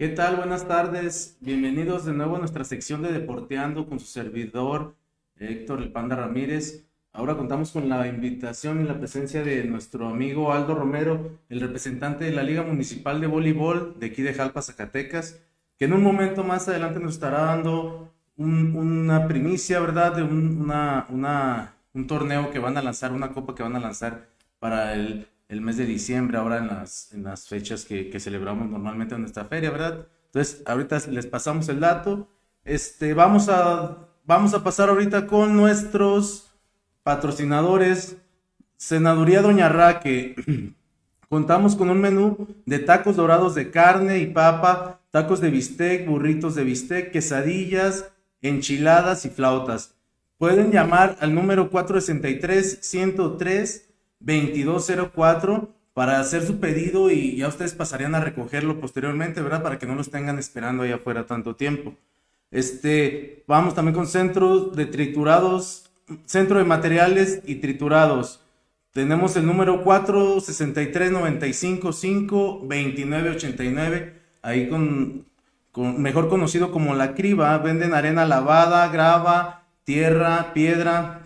¿Qué tal? Buenas tardes. Bienvenidos de nuevo a nuestra sección de Deporteando con su servidor Héctor El Panda Ramírez. Ahora contamos con la invitación y la presencia de nuestro amigo Aldo Romero, el representante de la Liga Municipal de Voleibol de aquí de Jalpa, Zacatecas, que en un momento más adelante nos estará dando una primicia, ¿verdad? De un, un torneo que van a lanzar, una copa que van a lanzar para el, el mes de diciembre, ahora en las, en las fechas que, celebramos normalmente en nuestra feria, ¿verdad? Entonces, ahorita les pasamos el dato. Este, vamos, a, vamos a pasar ahorita con nuestros patrocinadores. Senaduría Doña Raque. Contamos con un menú de tacos dorados de carne y papa, tacos de bistec, burritos de bistec, quesadillas, enchiladas y flautas. Pueden llamar al número 463 103 2204 para hacer su pedido y ya ustedes pasarían a recogerlo posteriormente, ¿verdad? Para que no los tengan esperando ahí afuera tanto tiempo. Este, vamos también con centros de triturados, centro de materiales y triturados. Tenemos el número 463 955 2989, ahí con, con, mejor conocido como La Criba, venden arena lavada, grava, tierra, piedra,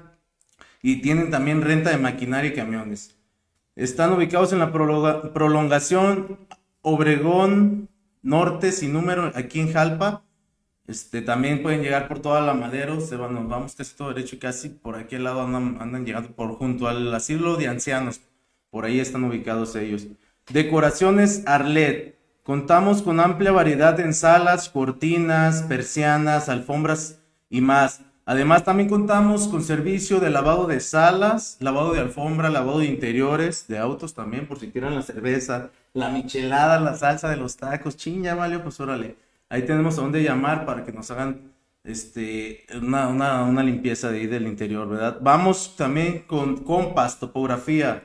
y tienen también renta de maquinaria y camiones. Están ubicados en la prolongación Obregón Norte sin número aquí en Jalpa. Este, también pueden llegar por toda la Madero, se van, nos vamos casi todo derecho casi por aquí al lado andan, andan llegando por junto al asilo de ancianos. Por ahí están ubicados ellos. Decoraciones Arlet. Contamos con amplia variedad en salas, cortinas, persianas, alfombras y más. Además, también contamos con servicio de lavado de salas, lavado de alfombra, lavado de interiores, de autos también, por si quieren la cerveza, la michelada, la salsa de los tacos. Ching, ya valió, pues órale. Ahí tenemos a dónde llamar para que nos hagan este, una, una, limpieza de ahí del interior, ¿verdad? Vamos también con compas, topografía,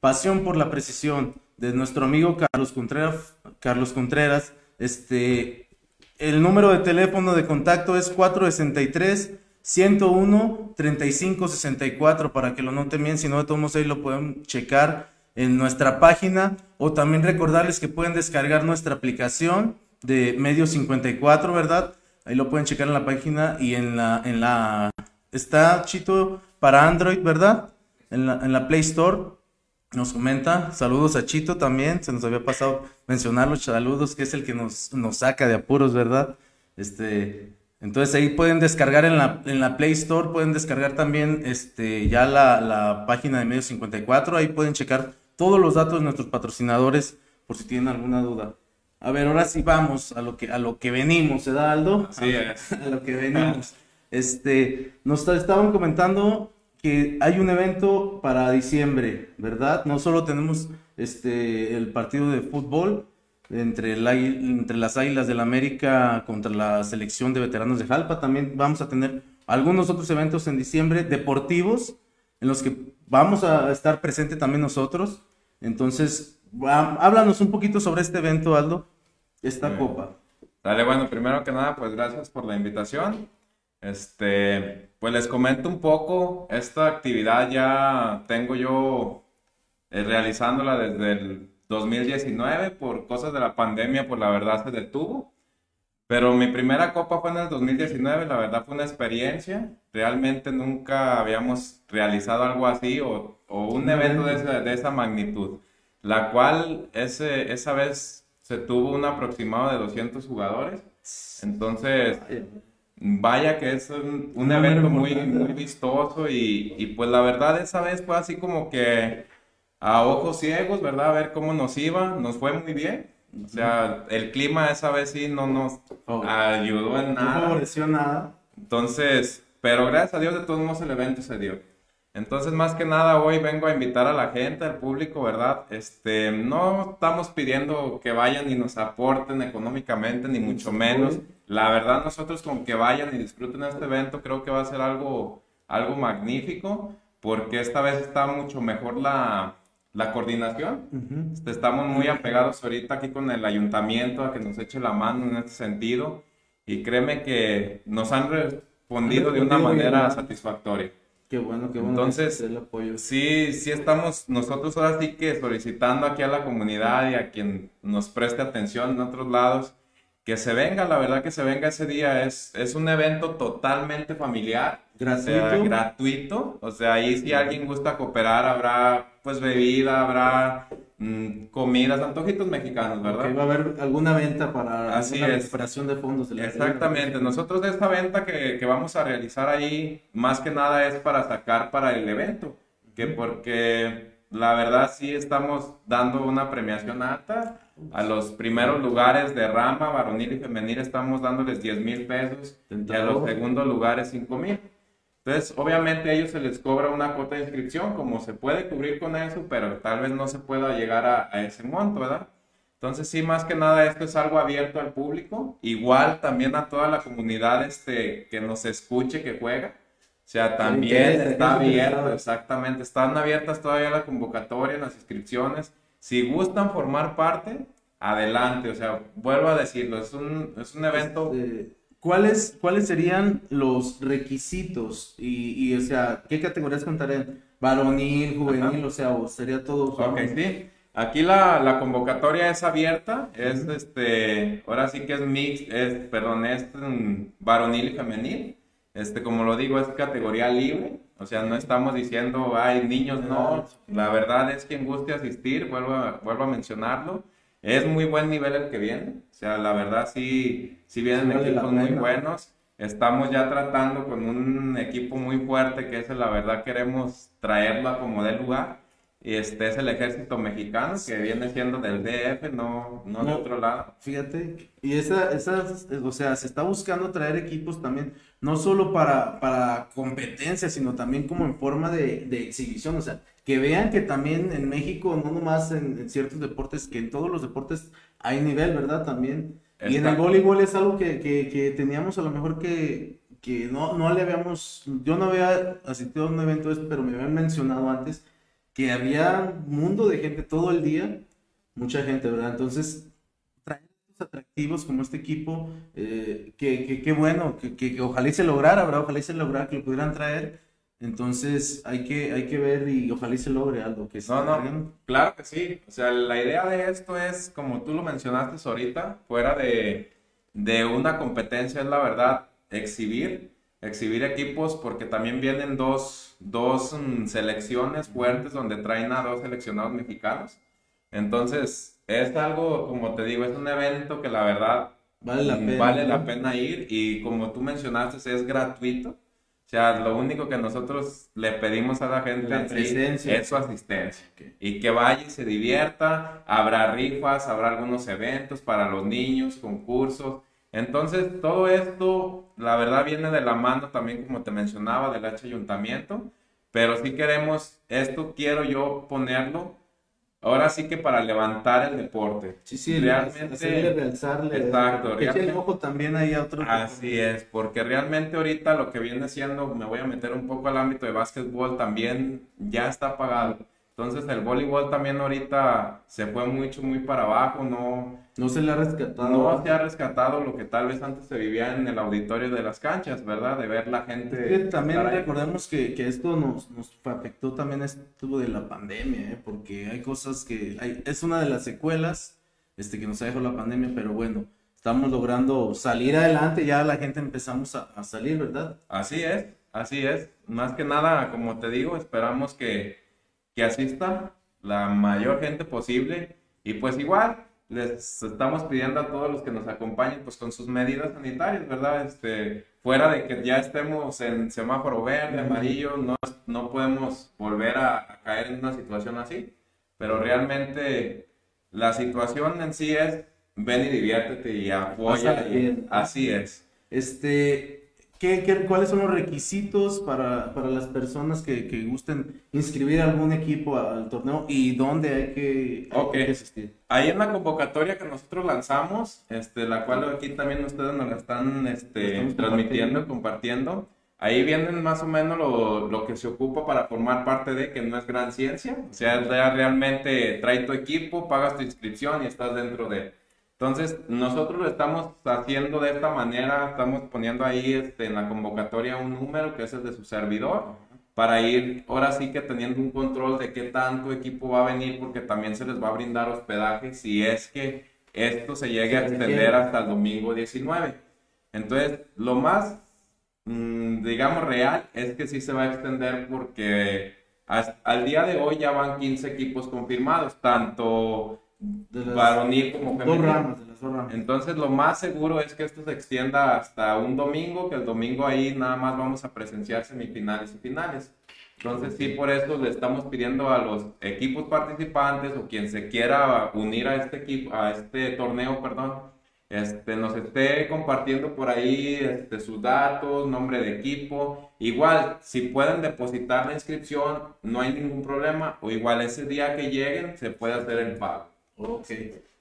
pasión por la precisión de nuestro amigo Carlos Contreras. Carlos Contreras, este, el número de teléfono de contacto es 463 101 35 64 para que lo noten bien, si no de todos ahí lo pueden checar en nuestra página o también recordarles que pueden descargar nuestra aplicación de Medio 54, ¿verdad? Ahí lo pueden checar en la página y en la en la está Chito para Android, ¿verdad? En la, en la Play Store. Nos comenta, saludos a Chito también, se nos había pasado mencionar los saludos, que es el que nos, nos saca de apuros, ¿verdad? Este, entonces ahí pueden descargar en la, en la Play Store, pueden descargar también este, ya la, la página de Medio 54, ahí pueden checar todos los datos de nuestros patrocinadores por si tienen alguna duda. A ver, ahora sí vamos a lo que, a lo que venimos, ¿eh, Aldo? Sí, a, a lo que venimos. Este, nos estaban comentando que hay un evento para diciembre, ¿verdad? No solo tenemos este, el partido de fútbol, entre, entre las Águilas del la América contra la selección de veteranos de Jalpa. También vamos a tener algunos otros eventos en diciembre deportivos en los que vamos a estar presente también nosotros. Entonces, háblanos un poquito sobre este evento, Aldo, esta copa. Dale, bueno, primero que nada, pues gracias por la invitación. Este, pues les comento un poco, esta actividad ya tengo yo eh, realizándola desde el 2019 por cosas de la pandemia, pues la verdad se detuvo. Pero mi primera copa fue en el 2019, la verdad fue una experiencia. Realmente nunca habíamos realizado algo así o, o un evento de esa, de esa, magnitud, la cual ese, esa vez se tuvo un aproximado de 200 jugadores. Entonces, vaya que es un, un evento muy, muy vistoso y, y pues la verdad esa vez fue así como que a ojos ciegos, ¿verdad? A ver cómo nos iba, nos fue muy bien. O sea, el clima esa vez sí no nos oh. ayudó en nada. No favoreció nada. Entonces, pero gracias a Dios de todos modos el evento se dio. Entonces, más que nada, hoy vengo a invitar a la gente, al público, ¿verdad? Este, no estamos pidiendo que vayan y nos aporten económicamente, ni mucho menos. La verdad, nosotros con que vayan y disfruten este evento, creo que va a ser algo, algo magnífico, porque esta vez está mucho mejor la, la coordinación. Este, estamos muy apegados ahorita aquí con el ayuntamiento a que nos eche la mano en este sentido y créeme que nos han respondido de una manera satisfactoria. Qué bueno, qué bueno. Entonces, el apoyo. sí, sí estamos nosotros ahora sí que solicitando aquí a la comunidad y a quien nos preste atención en otros lados que se venga, la verdad que se venga ese día. Es, es un evento totalmente familiar. Gratuito. gratuito. O sea, ahí si alguien gusta cooperar, habrá pues bebida, habrá mm, comidas, antojitos mexicanos, ¿verdad? va a haber alguna venta para Así recuperación de fondos. de Exactamente, nosotros de esta venta que, que vamos a realizar ahí, más que nada es para sacar para el evento, que porque la verdad sí estamos dando una premiación alta, a los primeros lugares de rama, varonil y femenil estamos dándoles 10 mil pesos y a los segundos lugares 5 mil. Entonces, obviamente a ellos se les cobra una cuota de inscripción, como se puede cubrir con eso, pero tal vez no se pueda llegar a, a ese monto, ¿verdad? Entonces, sí, más que nada, esto es algo abierto al público, igual también a toda la comunidad este, que nos escuche, que juega. O sea, también interesa, está abierto, exactamente. Están abiertas todavía la convocatoria, las inscripciones. Si gustan formar parte, adelante. O sea, vuelvo a decirlo, es un, es un evento Este, ¿cuáles, ¿Cuáles serían los requisitos? Y, y, o sea, ¿qué categorías contarían? Varonil, juvenil, o sea, o sería todo. Ok, sí. Aquí la, la convocatoria es abierta, es este, ahora sí que es mix, es, perdón, es varonil y femenil. Este, como lo digo, es categoría libre, o sea, no estamos diciendo, ay, niños, no. La verdad es quien guste asistir, vuelvo a, vuelvo a mencionarlo. Es muy buen nivel el que viene, o sea, la verdad sí, sí vienen Sí equipos muy buenos. Estamos ya tratando con un equipo muy fuerte que ese, la verdad, queremos traerlo a como dé lugar. Y este es el ejército mexicano que viene siendo del DF, no, no de No. otro lado. Fíjate, y esa, esas, o sea, se está buscando traer equipos también, no solo para, para competencia, sino también como en forma de, de exhibición, o sea, que vean que también en México, no nomás en, en ciertos deportes, que en todos los deportes hay nivel, ¿verdad? También. Y en el voleibol es algo que, que, que teníamos a lo mejor que, que no, no le habíamos, yo no había asistido a un evento, de este, pero me habían mencionado antes que había un mundo de gente todo el día, mucha gente, ¿verdad? Entonces, traer atractivos como este equipo, eh, que, que, que bueno, que, que, que ojalá y se lograra, ¿verdad? Ojalá y se lograra que lo pudieran traer. Entonces, hay que, hay que ver y ojalá y se logre algo que se No, no, claro que sí. O sea, la idea de esto es, como tú lo mencionaste ahorita, fuera de, de una competencia, es la verdad, exhibir, exhibir equipos, porque también vienen dos, dos mm, selecciones fuertes donde traen a dos seleccionados mexicanos. Entonces, es algo, como te digo, es un evento que la verdad Vale la Mm, pena. Vale la pena ir y como tú mencionaste, es gratuito. O sea, lo único que nosotros le pedimos a la gente La presencia. es su asistencia. Y que vaya y se divierta. Habrá rifas, habrá algunos eventos para los niños, concursos. Entonces, todo esto, la verdad, viene de la mano también, como te mencionaba, del H ayuntamiento. Pero sí queremos, esto quiero yo ponerlo, ahora sí que para levantar el deporte. Sí, sí, realmente. hacerle realzarle. Exacto, Que eche el ojo también a otro. Así es, porque realmente ahorita lo que viene siendo, me voy a meter un poco al ámbito de básquetbol, también ya está apagado. Entonces el voleibol también ahorita se fue mucho, muy para abajo, no, No se le ha rescatado. no se ha rescatado lo que tal vez antes se vivía en el auditorio de las canchas, ¿verdad? De ver la gente. Es que también recordemos que, que esto nos, nos afectó también esto de la pandemia, ¿eh? porque hay cosas que hay, es una de las secuelas este, que nos ha dejado la pandemia, pero bueno, estamos logrando salir adelante, ya la gente empezamos a, a salir, ¿verdad? Así es, así es. Más que nada, como te digo, esperamos que, que asista la mayor gente posible. Y pues igual, les estamos pidiendo a todos los que nos acompañen, pues con sus medidas sanitarias, ¿verdad? Este, fuera de que ya estemos en semáforo verde, amarillo, no, no podemos volver a, a caer en una situación así. Pero realmente la situación en sí es, ven y diviértete y apoya. Y- así es. Este, ¿qué, qué- cuáles son los requisitos para, para las personas que, que gusten inscribir algún equipo al torneo y dónde hay que, hay Ok. que asistir? Ahí en la convocatoria que nosotros lanzamos, este, la cual aquí también ustedes nos la están este, Estamos transmitiendo, compartiendo. Ahí vienen más o menos lo, lo que se ocupa para formar parte de, que no es gran ciencia. O sea, realmente trae tu equipo, pagas tu inscripción y estás dentro de. Entonces, nosotros lo estamos haciendo de esta manera, estamos poniendo ahí este, en la convocatoria un número que es el de su servidor, para ir ahora sí que teniendo un control de qué tanto equipo va a venir, porque también se les va a brindar hospedaje si es que esto se llegue a extender hasta el domingo 19. Entonces, lo más, mm, digamos, real es que sí se va a extender porque al día de hoy ya van 15 equipos confirmados, tanto varonil como femenino. Entonces, lo más seguro es que esto se extienda hasta un domingo, que el domingo ahí nada más vamos a presenciar semifinales y finales. Entonces, sí, por eso le estamos pidiendo a los equipos participantes o quien se quiera unir a este equipo, a este torneo, perdón, este, nos esté compartiendo por ahí este, sus datos, nombre de equipo. Igual, si pueden depositar la inscripción, no hay ningún problema. O igual ese día que lleguen, se puede hacer el pago. Ok.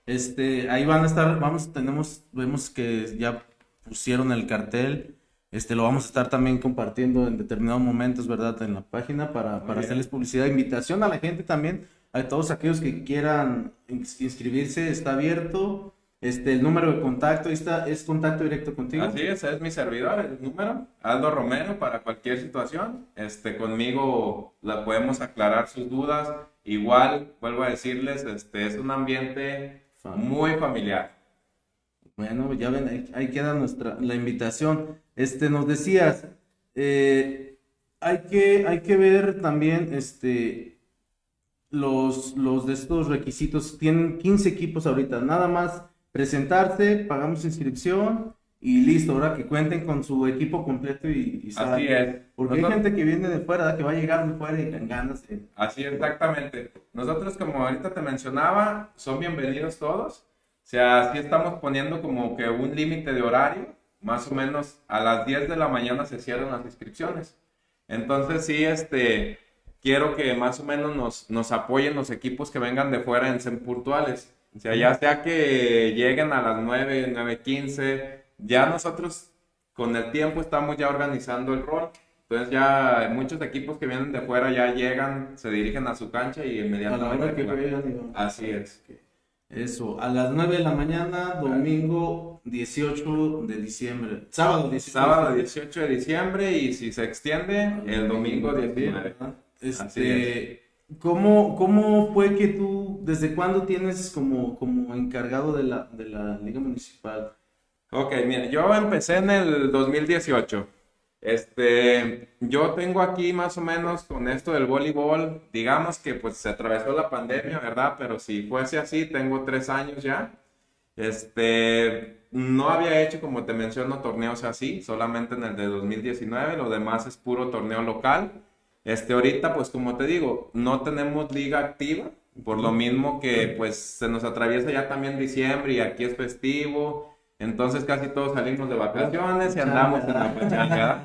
Este, ahí van a estar, vamos, tenemos, vemos que ya pusieron el cartel este, lo vamos a estar también compartiendo en determinados momentos, ¿verdad? En la página para, para hacerles publicidad. Invitación a la gente también, a todos aquellos que quieran inscribirse, está abierto. Este, el número de contacto, está, es contacto directo contigo. Así es, es mi servidor, el número, Aldo Romero, para cualquier situación. Este, conmigo la podemos aclarar sus dudas. Igual, vuelvo a decirles, este, es un ambiente muy familiar. Bueno, ya ven, ahí, queda nuestra, la invitación. Este, nos decías, eh, hay, que, hay que ver también, este, los, los de estos requisitos. Tienen 15 equipos ahorita, nada más presentarse, pagamos inscripción y listo, ahora que cuenten con su equipo completo y, y Así es. Porque hay gente que viene de fuera, que va a llegar de fuera y ganas. Así exactamente. Nosotros, como ahorita te mencionaba, son bienvenidos todos. O sea, sí estamos poniendo como que un límite de horario, más o menos a las 10 de la mañana se cierran las inscripciones. Entonces sí, este, quiero que más o menos nos, nos apoyen los equipos que vengan de fuera en ser puntuales. O sea, ya sea que lleguen a las 9, 9.15, ya nosotros con el tiempo estamos ya organizando el rol. Entonces ya muchos equipos que vienen de fuera ya llegan, se dirigen a su cancha y inmediatamente... Así es. Eso, a las 9 de la mañana, domingo 18 de diciembre. Sábado 18. Sábado 18 de diciembre y si se extiende, el domingo 19. Este, ¿cómo, ¿Cómo fue que tú, desde cuándo tienes como, como encargado de la, de la Liga Municipal? Ok, mira, yo empecé en el 2018. Este, yo tengo aquí más o menos con esto del voleibol, digamos que pues se atravesó la pandemia, ¿verdad? Pero si fuese así, tengo tres años ya. Este, no había hecho, como te menciono, torneos así, solamente en el de 2019, lo demás es puro torneo local. Este, ahorita, pues como te digo, no tenemos liga activa, por lo mismo que pues se nos atraviesa ya también diciembre y aquí es festivo, entonces casi todos salimos de vacaciones y andamos en la pachanga.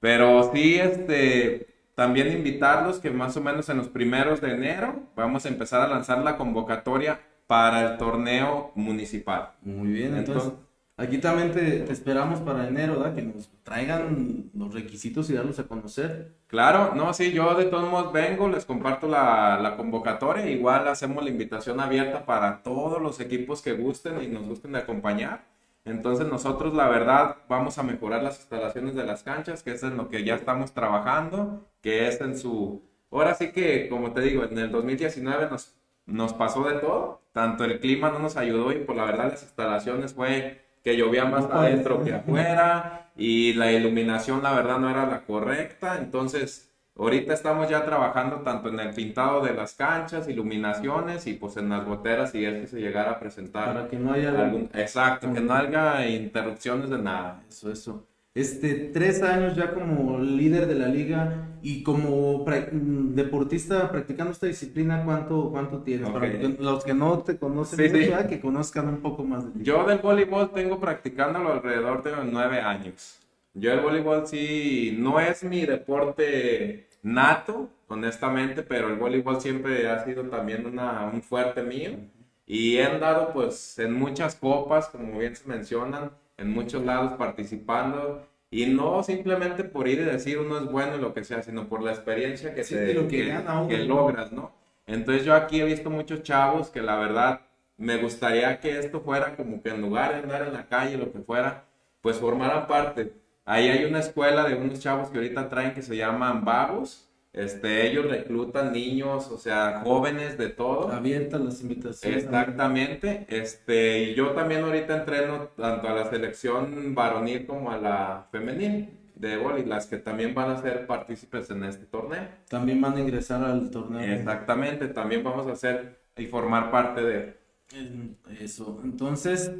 Pero sí, este, también invitarlos que más o menos en los primeros de enero vamos a empezar a lanzar la convocatoria para el torneo municipal. Muy bien, entonces, aquí también te, esperamos para enero, ¿verdad? Que nos traigan los requisitos y darlos a conocer. Claro, no, sí, yo de todos modos vengo, les comparto la, la convocatoria, igual hacemos la invitación abierta para todos los equipos que gusten y nos gusten de acompañar. Entonces nosotros la verdad vamos a mejorar las instalaciones de las canchas, que es en lo que ya estamos trabajando, que es en su... Ahora sí que, como te digo, en el 2019 nos, nos pasó de todo, tanto el clima no nos ayudó y por la verdad las instalaciones fue que llovía más adentro que afuera y la iluminación la verdad no era la correcta, entonces Ahorita estamos ya trabajando tanto en el pintado de las canchas, iluminaciones y pues en las goteras y es que se llegara a presentar. Para que no haya... Algún... Exacto, que no haya interrupciones de nada. Eso, eso. Este, tres años ya como líder de la liga y como deportista practicando esta disciplina, ¿cuánto, cuánto tienes? Para los que no te conocen, que conozcan un poco más de Yo del voleibol tengo practicándolo alrededor de nueve años. Yo el voleibol sí, no es mi deporte nato, honestamente, pero el voleibol siempre ha sido también una, un fuerte mío. Y he andado pues en muchas copas, como bien se mencionan, en muchos lados participando. Y no simplemente por ir y decir uno es bueno y lo que sea, sino por la experiencia que, te, que, logras, ¿no? Entonces yo aquí he visto muchos chavos que la verdad me gustaría que esto fuera como que en lugar de andar en la calle, lo que fuera, pues formaran parte Ahí hay una escuela de unos chavos que ahorita traen que se llaman Vagos. Este, ellos reclutan niños, o sea, jóvenes de todo. Abiertas las invitaciones. Exactamente. Este, y yo también ahorita entreno tanto a la selección varonil como a la femenil de boli, las que también van a ser partícipes en este torneo. También van a ingresar al torneo. Exactamente, también vamos a hacer y formar parte de eso. Entonces,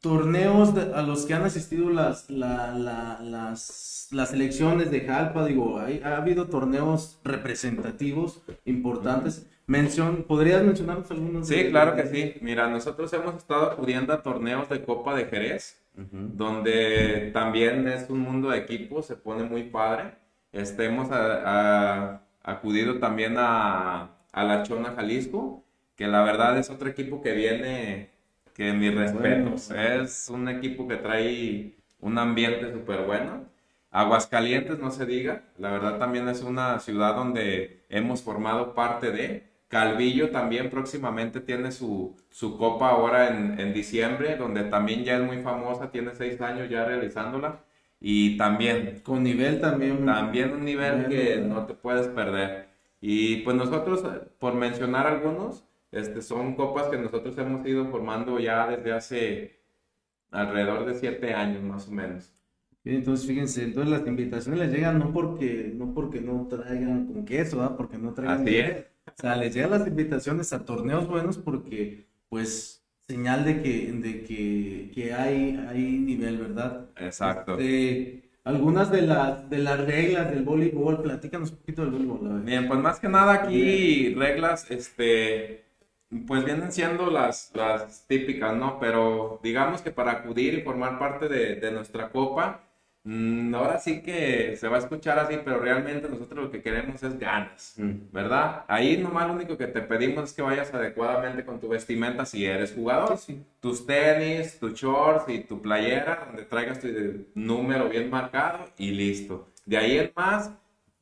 torneos a los que han asistido las, las, las elecciones de Jalpa, digo, ha habido torneos representativos importantes. Mención, ¿Podrías mencionarnos algunos? Sí, claro que sí. Mira, nosotros hemos estado acudiendo a torneos de Copa de Jerez, donde también es un mundo de equipos, se pone muy padre. Este, hemos acudido también a, a La Chona, Jalisco, que la verdad es otro equipo que viene que mis respetos. Es un equipo que trae un ambiente súper bueno. Aguascalientes, no se diga, la verdad también es una ciudad donde hemos formado parte de. Calvillo también próximamente tiene su, su copa ahora en, en, diciembre, donde también ya es muy famosa, tiene seis años ya realizándola. Y también... Con nivel también. También un nivel que no te puedes perder. Y pues nosotros, por mencionar algunos, este, son copas que nosotros hemos ido formando ya desde hace alrededor de siete años más o menos. entonces fíjense, entonces las invitaciones les llegan no porque no porque no traigan con queso, porque no traigan. Así es. O sea, les llegan las invitaciones a torneos buenos porque, pues, señal de que, de que, que hay, hay nivel, ¿verdad? Exacto. Este, algunas de las, de las reglas del voleibol, platícanos un poquito del voleibol. Bien, pues más que nada aquí reglas, este, pues vienen siendo las, las típicas, ¿no? Pero digamos que para acudir y formar parte de, de nuestra copa, mm, ahora sí que se va a escuchar así, pero realmente nosotros lo que queremos es ganas, mm. ¿verdad? Ahí nomás lo único que te pedimos es que vayas adecuadamente con tu vestimenta si eres jugador. Tus tenis, tu shorts y tu playera, donde traigas tu número bien marcado y listo. De ahí en más,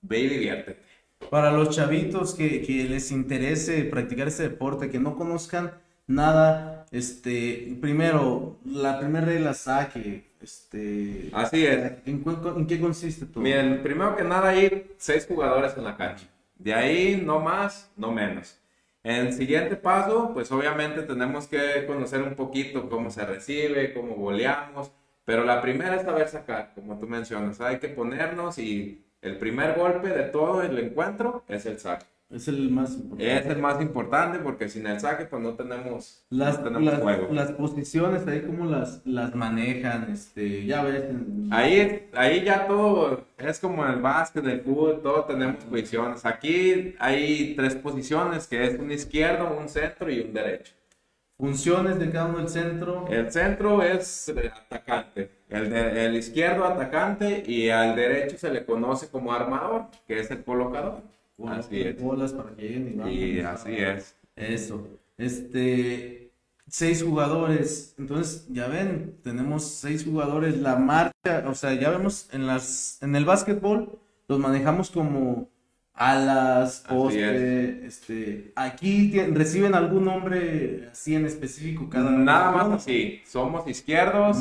ve y diviértete para los chavitos que, les interese practicar ese deporte, que no conozcan nada, este, primero, la primera regla saque, este... Así es. ¿En, qué consiste todo? Bien, primero que nada hay seis jugadores en la cancha. De ahí no más, no menos. En el siguiente paso, pues obviamente tenemos que conocer un poquito cómo se recibe, cómo boleamos, pero la primera es saber sacar, como tú mencionas, hay que ponernos y el primer golpe de todo el encuentro es el saque. Es el más importante. Es el más importante porque sin el saque pues no tenemos, las, juego. Las posiciones ahí como las, las manejan, este, ya ves. Ahí, ahí ya todo es como el básquet, el fútbol, todo tenemos posiciones. Aquí hay tres posiciones que es un izquierdo, un centro y un derecho. Funciones de cada uno del centro. El centro es atacante. El, el izquierdo atacante y al derecho se le conoce como armador, que es el colocador. así es. Bolas para que y, y así es. Eso. Este, seis jugadores. Entonces, ya ven, tenemos seis jugadores. La marcha, o sea, ya vemos en las, en el básquetbol los manejamos como alas, poste, este, aquí reciben algún nombre así en específico cada Nada más así, somos izquierdos,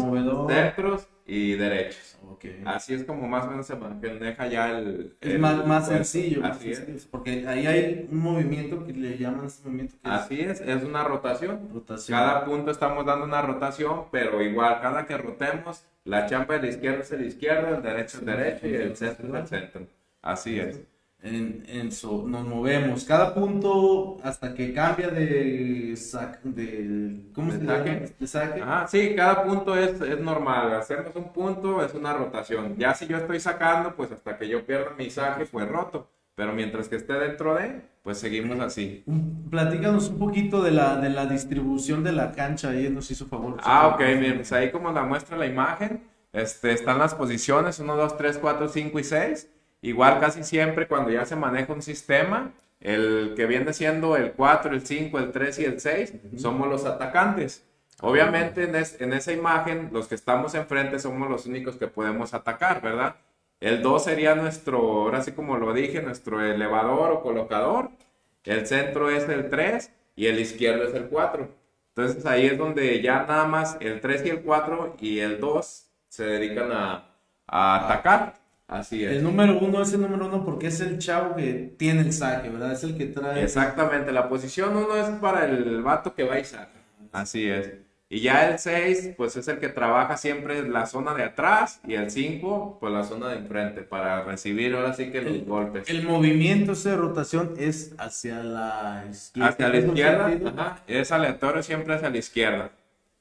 centros y derechos. Así es como más o menos se maneja ya el... Es más, sencillo, así es. porque ahí hay un movimiento que le llaman ese movimiento. así es, es una rotación. rotación. Cada punto estamos dando una rotación, pero igual, cada que rotemos, la champa de la izquierda es el izquierdo, el derecho es el derecho y el centro es el centro. Así es en, eso, nos movemos. Cada punto hasta que cambia de, de ¿cómo se saque? De saque. Ah, sí, cada punto es, es normal. Hacemos un punto, es una rotación. Ya si yo estoy sacando, pues hasta que yo pierda mi saque, pues roto. Pero mientras que esté dentro de, pues seguimos así. Platícanos un poquito de la, de la distribución de la cancha, ahí nos hizo favor. Ah, ok, bien, pues ahí como la muestra la imagen, este, están las posiciones 1, 2, 3, 4, 5 y 6 Igual casi siempre cuando ya se maneja un sistema, el que viene siendo el 4, el 5, el 3 y el 6, somos los atacantes. Obviamente en, en, esa imagen los que estamos enfrente somos los únicos que podemos atacar, ¿verdad? El 2 sería nuestro, ahora sí como lo dije, nuestro elevador o colocador. El centro es el 3 y el izquierdo es el 4. Entonces ahí es donde ya nada más el 3 y el 4 y el 2 se dedican a, a atacar. Así es. El número uno es el número uno porque es el chavo que tiene el saque, ¿verdad? Es el que trae. Exactamente, la posición uno es para el vato que va y saca. Así es. Y ya el 6, pues es el que trabaja siempre en la zona de atrás y el 5, pues la zona de enfrente para recibir ahora sí que los El, golpes. el movimiento ese de rotación es hacia la izquierda. Hacia la izquierda, ajá, es aleatorio siempre hacia la izquierda.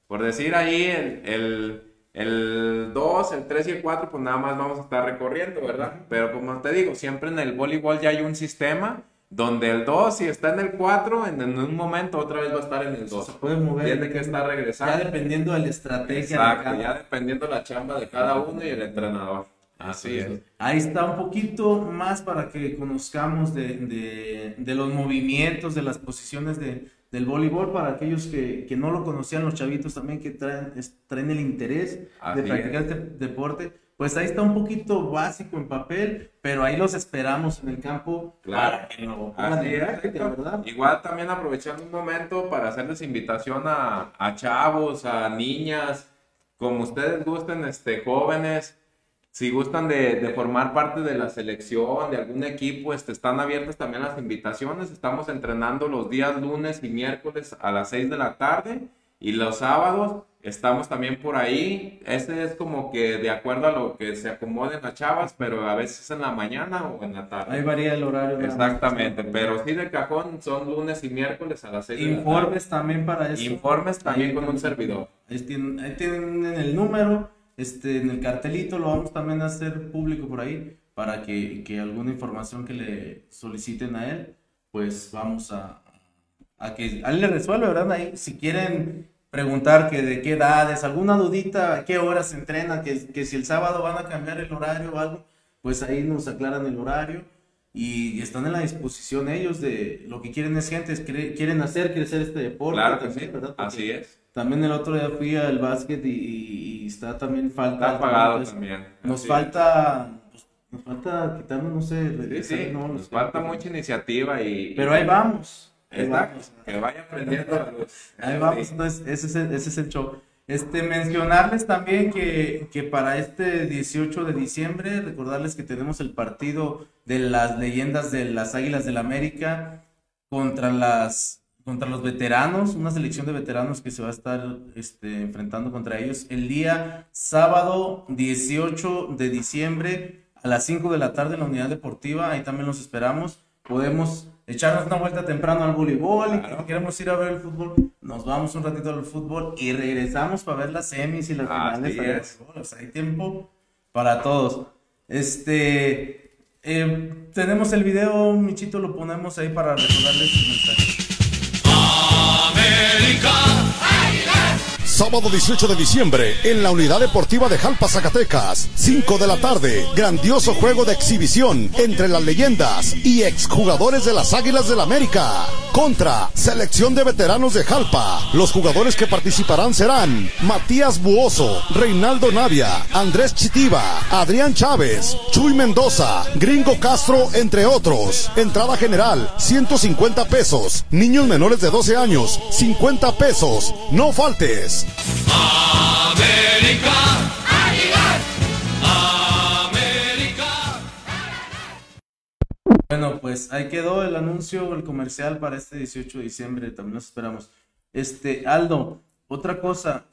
Por decir ahí, el, el, el 2, el 3 y el 4, pues nada más vamos a estar recorriendo, ¿verdad? Pero como te digo, siempre en el voleibol ya hay un sistema donde el 2, si está en el 4, en, en un momento otra vez va a estar en el 2. Se puede mover. Tiene que estar Ya regresando. dependiendo de la estrategia. de Exacto, cada- ya dependiendo la chamba de cada uno y el entrenador. Así es. Ahí está un poquito más para que conozcamos de, de- de los movimientos, de las posiciones de, del voleibol, para aquellos que, que no lo conocían, los chavitos también que traen, traen el interés Así de practicar este deporte. Pues ahí está un poquito básico en papel, pero ahí los esperamos en el campo Claro. para que lo ¿verdad? Igual también aprovechando un momento para hacerles invitación a, a chavos, a niñas, como ustedes gusten, este, jóvenes, si gustan de, de formar parte de la selección, de algún equipo, este, están abiertas también las invitaciones. Estamos entrenando los días lunes y miércoles a las 6 de la tarde y los sábados estamos también por ahí. Este es como que de acuerdo a lo que se acomoden las chavas, pero a veces en la mañana o en la tarde. Ahí varía el horario. más. Exactamente, pero sí de cajón son lunes y miércoles a las 6 de la tarde. Informes también para eso. Informes también Ahí con un servidor. Ahí tienen, ahí tienen el número, este, en el cartelito lo vamos también a hacer público por ahí para que, que alguna información que le soliciten a él, pues vamos a, a que a él le resuelva, ¿verdad? Ahí, si quieren preguntar que de qué edades, alguna dudita, a qué horas se entrenan, que, que si el sábado van a cambiar el horario o algo, pues ahí nos aclaran el horario y están en la disposición ellos de lo que quieren es gente, quieren hacer crecer este deporte. Claro que también, sí, ¿verdad? Porque así es. También el otro día fui al básquet y, y- y está también falta. Está pagado pues, también. Nos falta, pues, nos falta quitarnos, no sé, es. Sí, regresar, sí, ¿no? nos Los- falta mucha iniciativa y... Pero ahí vamos. ahí vamos. que vaya aprendiendo. la luz. Ahí vamos, entonces ese es el, ese es el show. Este, mencionarles también que, que para este 18 de diciembre, recordarles que tenemos el partido de las leyendas de las Águilas del América contra las contra los veteranos, una selección de veteranos que se va a estar este, enfrentando contra ellos el día sábado 18 de diciembre a las 5 de la tarde en la unidad deportiva, ahí también los esperamos. Podemos echarnos una vuelta temprano al voleibol y Claro. queremos ir a ver el fútbol, nos vamos un ratito al fútbol y regresamos para ver las semis y las finales. O sea, hay tiempo para todos. Este, eh, tenemos el video, Michito, lo ponemos ahí para recordarles el mensaje. América. Sábado 18 de diciembre, en la Unidad Deportiva de Jalpa, Zacatecas, 5 de la tarde, grandioso juego de exhibición entre las leyendas y exjugadores de las Águilas del América. Contra Selección de Veteranos de Jalpa. Los jugadores que participarán serán Matías Buoso, Reinaldo Navia, Andrés Chitiva, Adrián Chávez, Chuy Mendoza, Gringo Castro, entre otros. Entrada general, 150 pesos. Niños menores de 12 años, 50 pesos. No faltes. Bueno, pues ahí quedó el anuncio, el comercial para este 18 de diciembre, también los esperamos. Este, Aldo, otra cosa,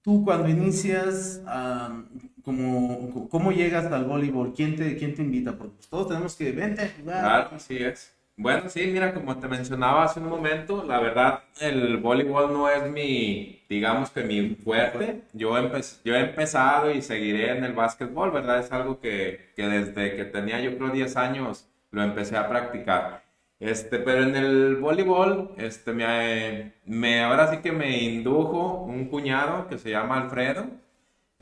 tú cuando inicias, ah, como, ¿cómo llegas al voleibol? ¿Quién te, quién te invita? Porque todos tenemos que, vente a jugar. Claro, así es. Bueno, sí, mira, como te mencionaba hace un momento, la verdad, el voleibol no es mi, digamos que mi fuerte. Yo, empe- yo he empezado y seguiré en el básquetbol, ¿verdad? Es algo que, que desde que tenía yo creo 10 años lo empecé a practicar. Este, pero en el voleibol, este, me, me, ahora sí que me indujo un cuñado que se llama Alfredo.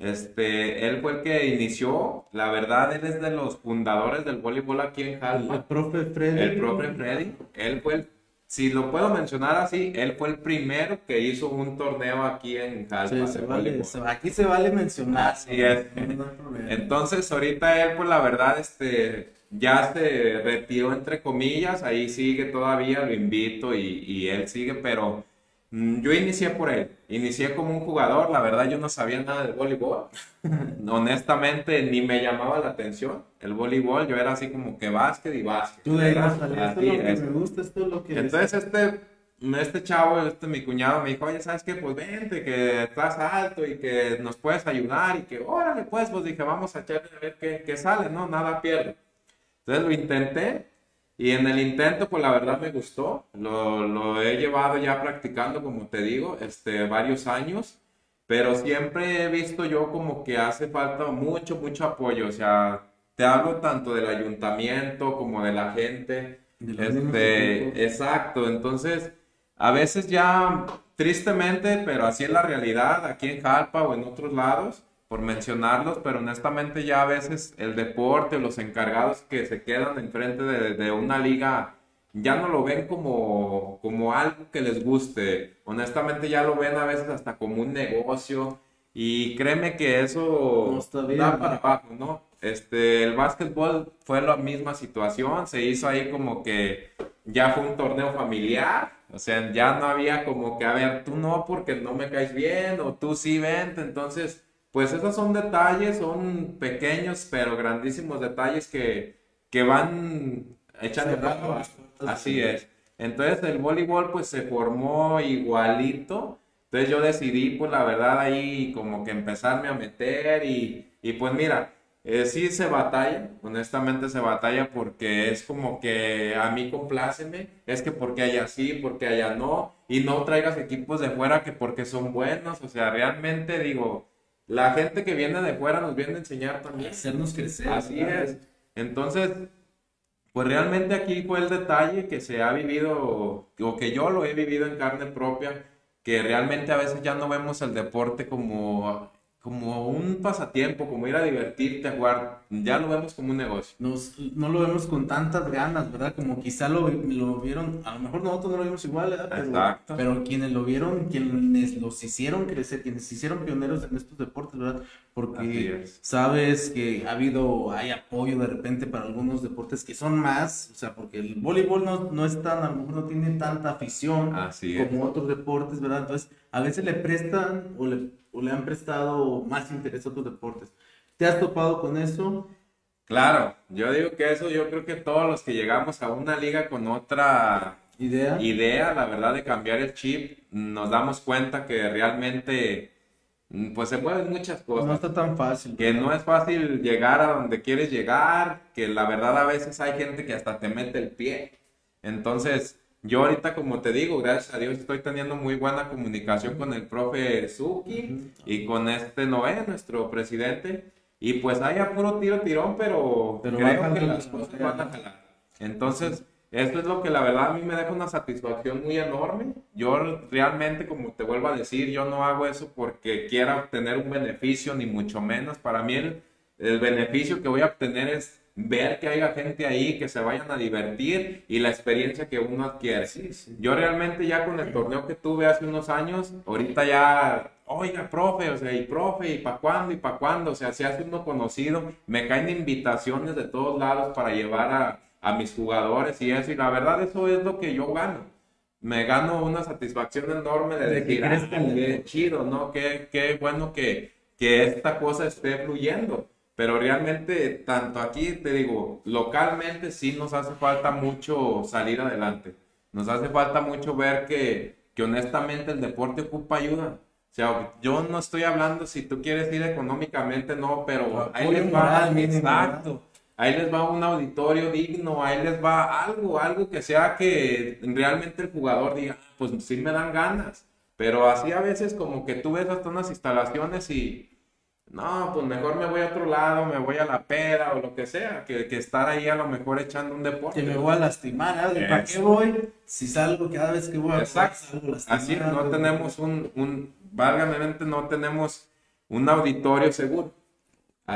Este, él fue el que inició, la verdad, él es de los fundadores del voleibol aquí en El, Jalpa. profe Freddy. El profe Freddy, él fue el, si lo puedo mencionar así, él fue el primero que hizo un torneo aquí en Jalpa Sí, se vale, se- aquí se vale mencionar. Así es. No. Entonces, ahorita él, pues la verdad, este, ya se retiró entre comillas, ahí sigue todavía, lo invito y, y él sigue, pero yo inicié por él, inicié como un jugador, la verdad yo no sabía nada de voleibol, honestamente ni me llamaba la atención el voleibol, yo era así como que básquet y básquet. Tú de ahí es lo que me gusta, esto es lo que... Entonces este, este chavo, este mi cuñado me dijo, oye, ¿sabes qué? Pues vente, que estás alto y que nos puedes ayudar y que, órale, pues, pues dije, vamos a echarle a ver qué, qué sale, ¿no? Nada pierdo. Entonces lo intenté y en el intento, pues la verdad me gustó. Lo, lo, he llevado ya practicando, como te digo, este, varios años. Pero siempre he visto yo como que hace falta mucho, mucho apoyo. O sea, te hablo tanto del ayuntamiento como de la gente. este, exacto. Entonces, a veces ya, tristemente, pero así es la realidad, aquí en Jalpa o en otros lados, por mencionarlos, pero honestamente ya a veces el deporte, los encargados que se quedan enfrente de, de una liga, ya no lo ven como, como algo que les guste. Honestamente ya lo ven a veces hasta como un negocio. Y créeme que eso no da para abajo, ¿no? Este, el básquetbol fue la misma situación, se hizo ahí como que ya fue un torneo familiar, o sea, ya no había como que, a ver, tú no porque no me caes bien, o tú sí vente, entonces pues esos son detalles, son pequeños pero grandísimos detalles que, que van echando Así es. Entonces el voleibol pues se formó igualito. Entonces yo decidí pues la verdad ahí como que empezarme a meter y, y pues mira, eh, sí se batalla, honestamente se batalla porque es como que a mí compláceme, es que porque haya sí, porque haya no, y no traigas equipos de fuera que porque son buenos, o sea, realmente digo, la gente que viene de fuera nos viene a enseñar también. Hacernos crecer. Así es. Entonces, pues realmente aquí fue el detalle que se ha vivido, o que yo lo he vivido en carne propia, que realmente a veces ya no vemos el deporte como como un pasatiempo, como ir a divertirte, a jugar, ya lo vemos como un negocio. Nos, no lo vemos con tantas ganas, ¿verdad? Como quizá lo, lo vieron, a lo mejor nosotros no lo vimos igual, ¿verdad? Pero, Exacto. pero quienes lo vieron, quienes los hicieron crecer, quienes se hicieron pioneros en estos deportes, ¿verdad? Porque sabes que ha habido, hay apoyo de repente para algunos deportes que son más, o sea, porque el voleibol no, no es tan, a lo mejor no tiene tanta afición como otros deportes, ¿verdad? Entonces, a veces le prestan o le o le han prestado más interés a otros deportes. ¿Te has topado con eso? Claro, yo digo que eso, yo creo que todos los que llegamos a una liga con otra idea, idea la verdad, de cambiar el chip, nos damos cuenta que realmente pues se mueven muchas cosas. No está tan fácil. Que no es fácil llegar a donde quieres llegar, que la verdad a veces hay gente que hasta te mete el pie. Entonces, yo ahorita, como te digo, gracias a Dios estoy teniendo muy buena comunicación con el profe Suki y con este Noé, nuestro presidente. Y pues hay a puro tiro tirón, pero, creo que las cosas van a jalar. Entonces, esto es lo que la verdad a mí me deja una satisfacción muy enorme. Yo realmente, como te vuelvo a decir, yo no hago eso porque quiera obtener un beneficio, ni mucho menos. Para mí el, el beneficio que voy a obtener es ver que haya gente ahí, que se vayan a divertir y la experiencia que uno adquiere. Yo realmente ya con el torneo que tuve hace unos años, ahorita ya, oiga, profe, o sea, y profe, y para cuándo, y para cuándo, o sea, se hace uno conocido, me caen invitaciones de todos lados para llevar a, a mis jugadores y eso, y la verdad eso es lo que yo gano. Me gano una satisfacción enorme de, decir, ah, qué chido, ¿no? Qué, qué bueno que, que esta cosa esté fluyendo pero realmente, tanto aquí, te digo, localmente sí nos hace falta mucho salir adelante. Nos hace falta mucho ver que, que honestamente el deporte ocupa ayuda. O sea, yo no estoy hablando si tú quieres ir económicamente, no, pero ahí les va, exacto, ahí les va un auditorio digno, ahí les va algo, algo que sea que realmente el jugador diga, ah, pues sí me dan ganas. Pero así a veces como que tú ves hasta unas instalaciones y, no, pues mejor me voy a otro lado, me voy a la pera o lo que sea, que, que estar ahí a lo mejor echando un deporte. Que me voy a lastimar, ¿eh? ¿para qué voy? Si salgo cada vez que voy a Exacto. Así no tenemos un, un, válgame no tenemos un auditorio seguro.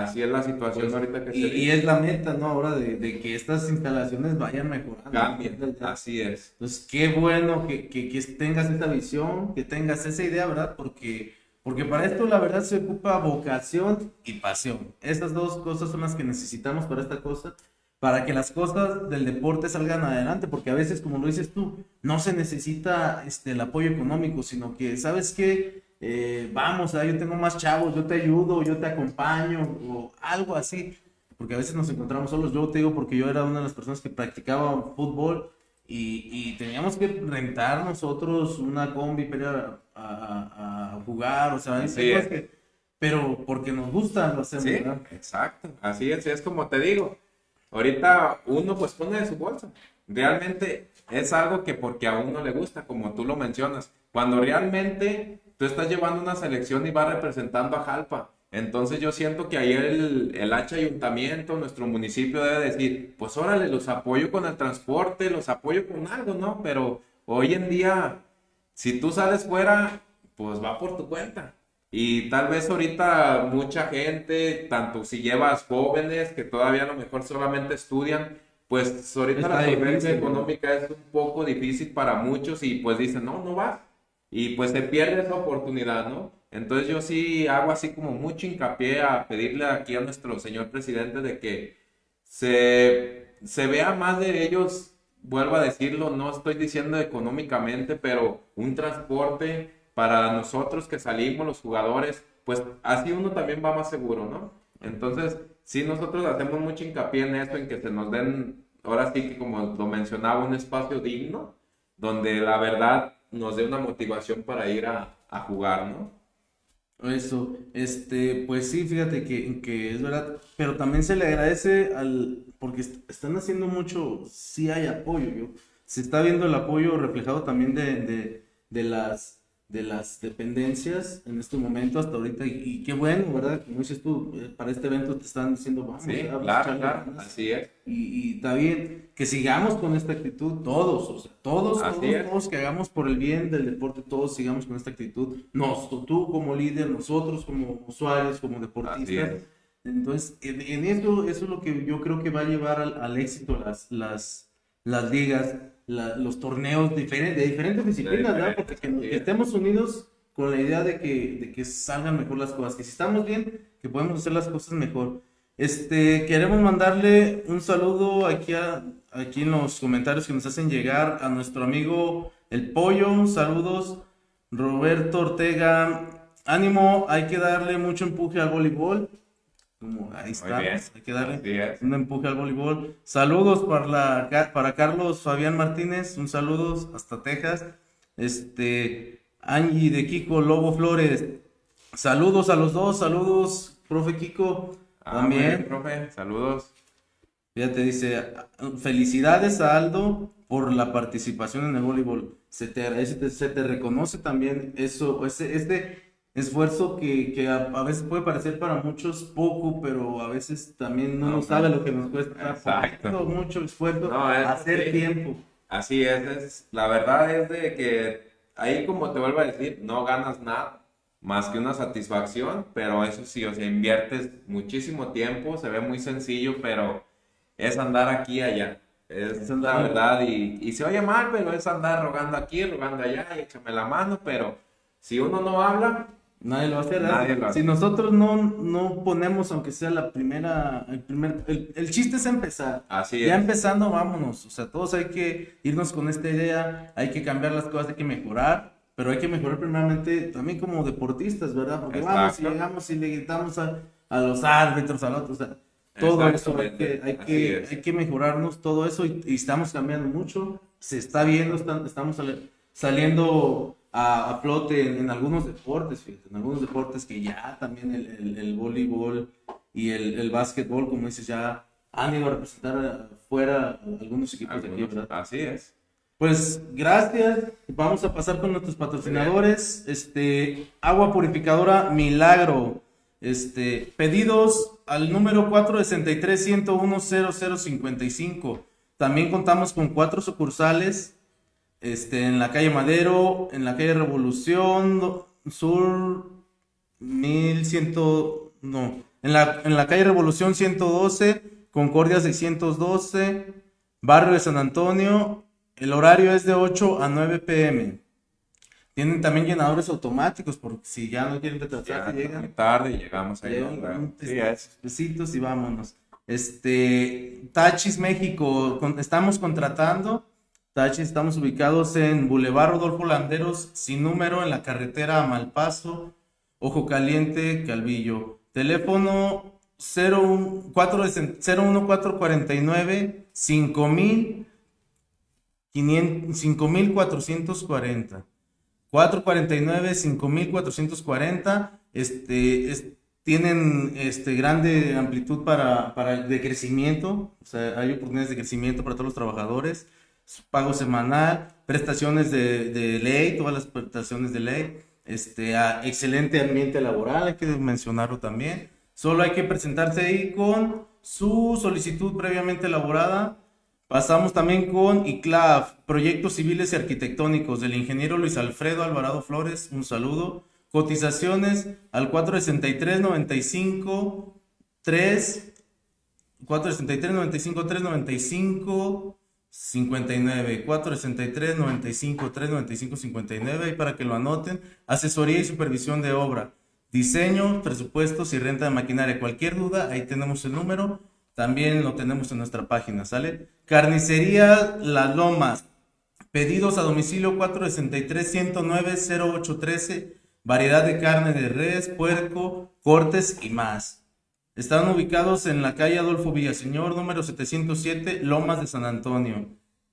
Así es la situación pues, ahorita que y, se Y es la meta, ¿no? Ahora de, de, que estas instalaciones vayan mejorando. Cambien, así es. Entonces, qué bueno que, que, que tengas esta visión, que tengas esa idea, ¿verdad? Porque porque para esto la verdad se ocupa vocación y pasión. Estas dos cosas son las que necesitamos para esta cosa. para que las cosas del deporte salgan adelante, porque a veces, como lo dices tú, no se necesita este, el apoyo económico, sino que, ¿sabes qué? Eh, vamos, ah, yo tengo más chavos, yo te ayudo, yo te acompaño, o algo así, porque a veces nos encontramos solos. Yo te digo porque yo era una de las personas que practicaba fútbol y, y teníamos que rentar nosotros una combi para a, a, jugar, o sea, sí, que, pero porque nos gusta lo hacemos, sí, Exacto, así es, es como te digo Ahorita uno pues pone de su bolsa. Realmente es algo que porque a uno le gusta, como tú lo mencionas. Cuando realmente tú estás llevando una selección y vas representando a Jalpa. Entonces yo siento que ahí el, el H ayuntamiento, nuestro municipio debe decir, pues órale, los apoyo con el transporte, los apoyo con algo, ¿no? Pero hoy en día, si tú sales fuera, pues va por tu cuenta. Y tal vez ahorita mucha gente, tanto si llevas jóvenes que todavía a lo mejor solamente estudian, pues ahorita la solvencia económica es un poco difícil para muchos y pues dicen, no, no vas. Y pues se pierde esa oportunidad, ¿no? Entonces yo sí hago así como mucho hincapié a pedirle aquí a nuestro señor presidente de que se, se vea más de ellos, vuelvo a decirlo, no estoy diciendo económicamente, pero un transporte para nosotros que salimos, los jugadores, pues así uno también va más seguro, ¿no? Entonces, sí, nosotros hacemos mucho hincapié en esto, en que se nos den, ahora sí que como lo mencionaba, un espacio digno, donde la verdad nos dé una motivación para ir a, a jugar, ¿no? Eso, este, pues sí, fíjate que, que, es verdad, pero también se le agradece al, porque están haciendo mucho, sí hay apoyo, yo, se está viendo el apoyo reflejado también de, de, de las de las dependencias en este momento hasta ahorita y, qué bueno, ¿verdad? Como dices tú, eh, para este evento te están diciendo, vamos, sí, claro, claro, así es. Y, y, está bien que sigamos con esta actitud todos, o sea, todos, todos, que hagamos por el bien del deporte, todos sigamos con esta actitud, nos, tú como líder, nosotros como usuarios, como deportistas. Entonces, en, en, eso, eso es lo que yo creo que va a llevar al, al éxito las, las, las ligas los torneos diferentes, de diferentes disciplinas, ¿verdad? Porque que, estemos unidos con la idea de que, de que salgan mejor las cosas, que si estamos bien, que podemos hacer las cosas mejor. Este, queremos mandarle un saludo aquí, a, aquí en los comentarios que nos hacen llegar a nuestro amigo El Pollo. Saludos, Roberto Ortega. Ánimo, hay que darle mucho empuje al voleibol ahí está, hay que darle un empuje al voleibol. Saludos para, la, para Carlos Fabián Martínez, un saludo hasta Texas. Este, Angie de Kiko Lobo Flores, saludos a los dos, saludos, profe Kiko. Ah, también. profe, saludos. Fíjate, dice, felicidades a Aldo por la participación en el voleibol. Se te, se te reconoce también eso, ese, este esfuerzo que, que a, veces puede parecer para muchos poco, pero a veces también no, nos sabe lo que nos cuesta. Exacto. Mucho esfuerzo, hacer tiempo. Así es, la verdad es de que ahí como te vuelvo a decir, no ganas nada más que una satisfacción, pero eso sí, o sea, inviertes muchísimo tiempo, se ve muy sencillo, pero es andar aquí y allá. Es, la verdad, y, y se oye mal, pero es andar rogando aquí, rogando allá, y échame la mano, pero si uno no habla, Nadie lo va a hacer. Si nosotros no, no ponemos, aunque sea la primera, el primer, el, chiste es empezar. Así ya empezando, vámonos. O sea, todos hay que irnos con esta idea, hay que cambiar las cosas, hay que mejorar, pero hay que mejorar primeramente también como deportistas, ¿verdad? Porque vamos y llegamos y le gritamos a, a los árbitros, a los otros, o sea, todo eso hay que, hay que, hay que mejorarnos, todo eso y, estamos cambiando mucho. Se está viendo, estamos saliendo a, flote en, algunos deportes, fíjate, en algunos deportes que ya también el, el, voleibol y el, el básquetbol, como dices, ya han ido a representar fuera algunos equipos de aquí, ¿verdad? Así es. Pues gracias. Vamos a pasar con nuestros patrocinadores. Este, agua purificadora Milagro. Este, pedidos al número 463 101 0055. También contamos con cuatro sucursales este, en la calle Madero, en la calle Revolución Sur 1100, no, en la, en la calle Revolución 112, Concordia 612, Barrio de San Antonio, el horario es de 8 a 9 pm. Tienen también llenadores automáticos, porque si ya no quieren retrasar, llegan. tarde y llegamos ahí. Llegan, y vámonos. Este, Tachis México, con- estamos contratando. Tachis, estamos ubicados en Boulevard Rodolfo Landeros, sin número, en la carretera a Malpaso, Ojo Caliente, Calvillo. Teléfono 01 4 01449 5000 500 5440. 449 5440. Este, es- tienen este, grande amplitud para, para de crecimiento. O sea, hay oportunidades de crecimiento para todos los trabajadores. Pago semanal, prestaciones de, de ley, todas las prestaciones de ley. Este, excelente ambiente laboral, hay que mencionarlo también. Solo hay que presentarse ahí con su solicitud previamente elaborada. Pasamos también con ICLAF, Proyectos Civiles y Arquitectónicos, del ingeniero Luis Alfredo Alvarado Flores. Un saludo. Cotizaciones al 463-95 3 463 95 3 95 59 463 95 3 95 59 ahí para que lo anoten asesoría y supervisión de obra diseño presupuestos y renta de maquinaria cualquier duda ahí tenemos el número también lo tenemos en nuestra página sale carnicería las lomas Pedidos a domicilio 463-109-0813. Variedad de carne de res, puerco, cortes y más. Están ubicados en la calle Adolfo Villaseñor, número 707, Lomas de San Antonio.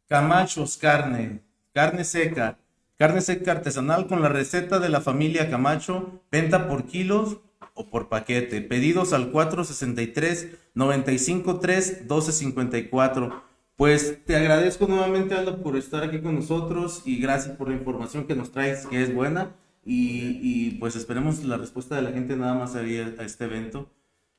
Camachos Carne, carne seca, carne seca artesanal con la receta de la familia Camacho, venta por kilos o por paquete. Pedidos al 463-953-1254. Pues te agradezco nuevamente, Aldo, por estar aquí con nosotros y gracias por la información que nos traes, que es buena. Y, y, pues esperemos la respuesta de la gente nada más a este evento.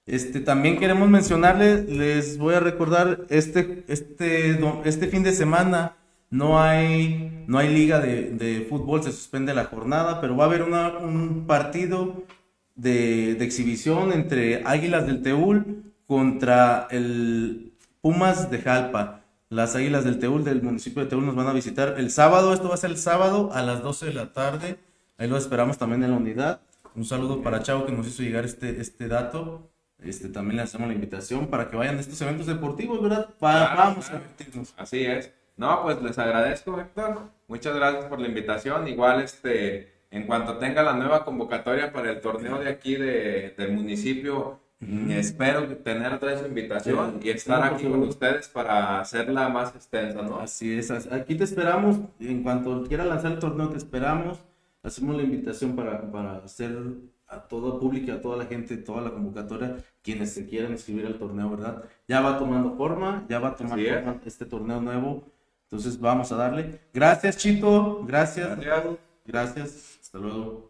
Este, también queremos mencionarles, les voy a recordar, este, este, este fin de semana no hay, no hay liga de, fútbol, se suspende la jornada, pero va a haber una- un partido de, de exhibición entre Águilas del Teúl contra el Pumas de Jalpa. Las Águilas del Teúl del municipio de Teúl nos van a visitar el sábado, esto va a ser el sábado a las 12 de la tarde, ahí lo esperamos también en la unidad. Un saludo para Chavo que nos hizo llegar este, este dato. Este, también le hacemos la invitación para que vayan a estos eventos deportivos, ¿verdad? Claro, vamos a claro. divertirnos. Así es. No, pues les agradezco, Héctor. Muchas gracias por la invitación. Igual, este, en cuanto tenga la nueva convocatoria para el torneo de aquí de- del municipio, mm, espero tener otra invitación Sí, y estar sí, aquí con ustedes para hacerla más extensa, ¿no? Así es, aquí te esperamos. En cuanto quiera lanzar el torneo, te esperamos. Hacemos la invitación para, para hacer a todo público, a toda la gente, toda la convocatoria, quienes se quieran inscribir al torneo, ¿verdad? Ya va tomando forma, ya va es. forma este torneo nuevo. Entonces vamos a darle. Gracias, Chito. Gracias. Gracias. Gracias. Hasta luego.